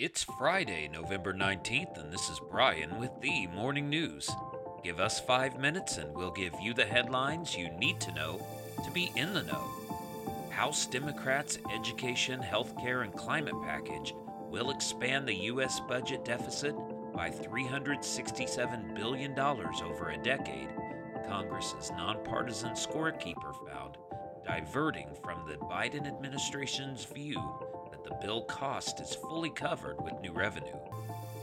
It's Friday, November 19th, and this is Brian with the Morning News. Give us five minutes and we'll give you the headlines you need to know to be in the know. House Democrats' education, healthcare, and climate package will expand the U.S. budget deficit by $367 billion over a decade, Congress's nonpartisan scorekeeper found, diverting from the Biden administration's view that the bill cost is fully covered with new revenue.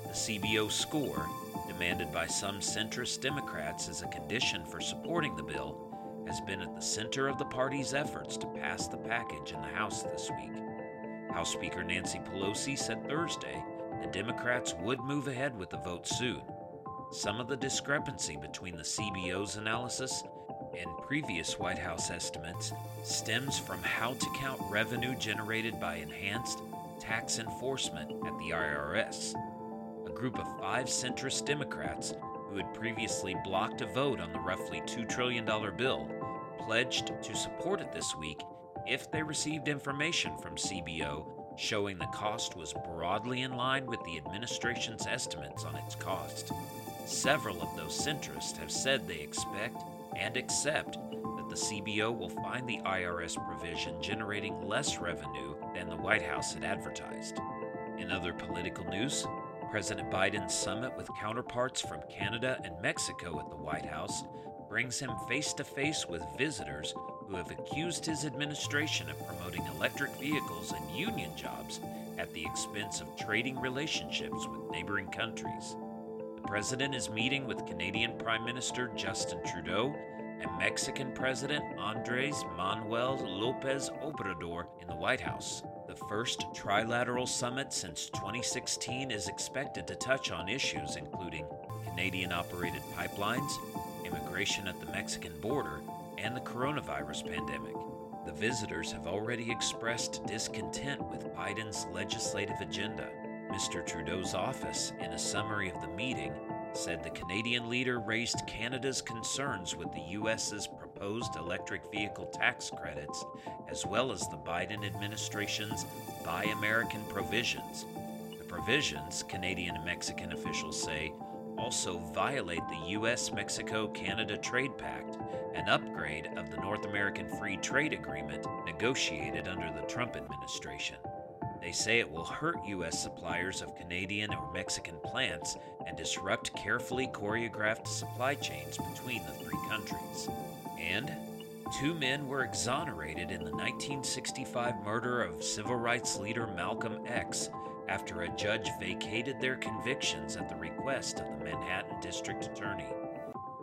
The CBO score, demanded by some centrist Democrats as a condition for supporting the bill, has been at the center of the party's efforts to pass the package in the House this week. House Speaker Nancy Pelosi said Thursday the Democrats would move ahead with the vote soon. Some of the discrepancy between the CBO's analysis and previous White House estimates stems from how to count revenue generated by enhanced tax enforcement at the IRS. A group of five centrist Democrats who had previously blocked a vote on the roughly $2 trillion bill pledged to support it this week if they received information from CBO showing the cost was broadly in line with the administration's estimates on its cost. Several of those centrists have said they expect and accept that the CBO will find the IRS provision generating less revenue than the White House had advertised. In other political news, President Biden's summit with counterparts from Canada and Mexico at the White House brings him face to face with visitors who have accused his administration of promoting electric vehicles and union jobs at the expense of trading relationships with neighboring countries. President is meeting with Canadian Prime Minister Justin Trudeau and Mexican President Andres Manuel Lopez Obrador in the White House. The first trilateral summit since 2016 is expected to touch on issues including Canadian operated pipelines, immigration at the Mexican border, and the coronavirus pandemic. The visitors have already expressed discontent with Biden's legislative agenda. Mr. Trudeau's office, in a summary of the meeting, said the Canadian leader raised Canada's concerns with the U.S.'s proposed electric vehicle tax credits, as well as the Biden administration's Buy American provisions. The provisions, Canadian and Mexican officials say, also violate the U.S. Mexico Canada Trade Pact, an upgrade of the North American Free Trade Agreement negotiated under the Trump administration. They say it will hurt U.S. suppliers of Canadian or Mexican plants and disrupt carefully choreographed supply chains between the three countries. And two men were exonerated in the 1965 murder of civil rights leader Malcolm X after a judge vacated their convictions at the request of the Manhattan District Attorney.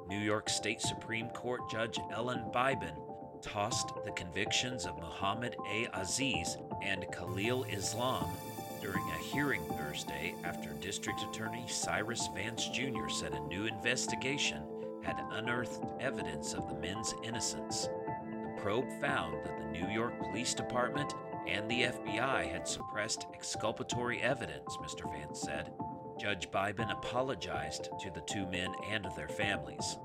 New York State Supreme Court Judge Ellen Biben tossed the convictions of Muhammad A. Aziz and Khalil Islam during a hearing Thursday after District Attorney Cyrus Vance Jr. said a new investigation had unearthed evidence of the men's innocence. The probe found that the New York Police Department and the FBI had suppressed exculpatory evidence, Mr. Vance said. Judge Biben apologized to the two men and their families.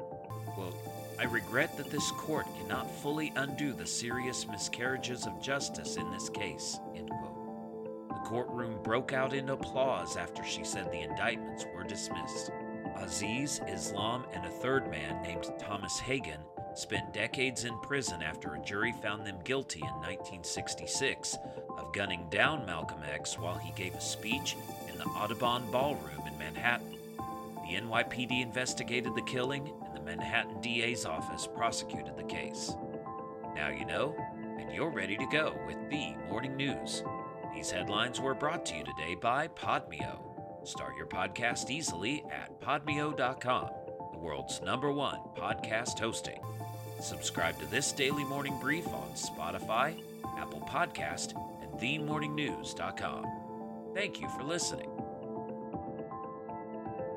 Quote, I regret that this court cannot fully undo the serious miscarriages of justice in this case. The courtroom broke out in applause after she said the indictments were dismissed. Aziz, Islam, and a third man named Thomas Hagan spent decades in prison after a jury found them guilty in 1966 of gunning down Malcolm X while he gave a speech in the Audubon Ballroom in Manhattan. The NYPD investigated the killing, Manhattan DA's office prosecuted the case. Now you know, and you're ready to go with the morning news. These headlines were brought to you today by Podmeo. Start your podcast easily at podmeo.com, the world's number one podcast hosting. Subscribe to this daily morning brief on Spotify, Apple Podcast, and themorningnews.com. Thank you for listening.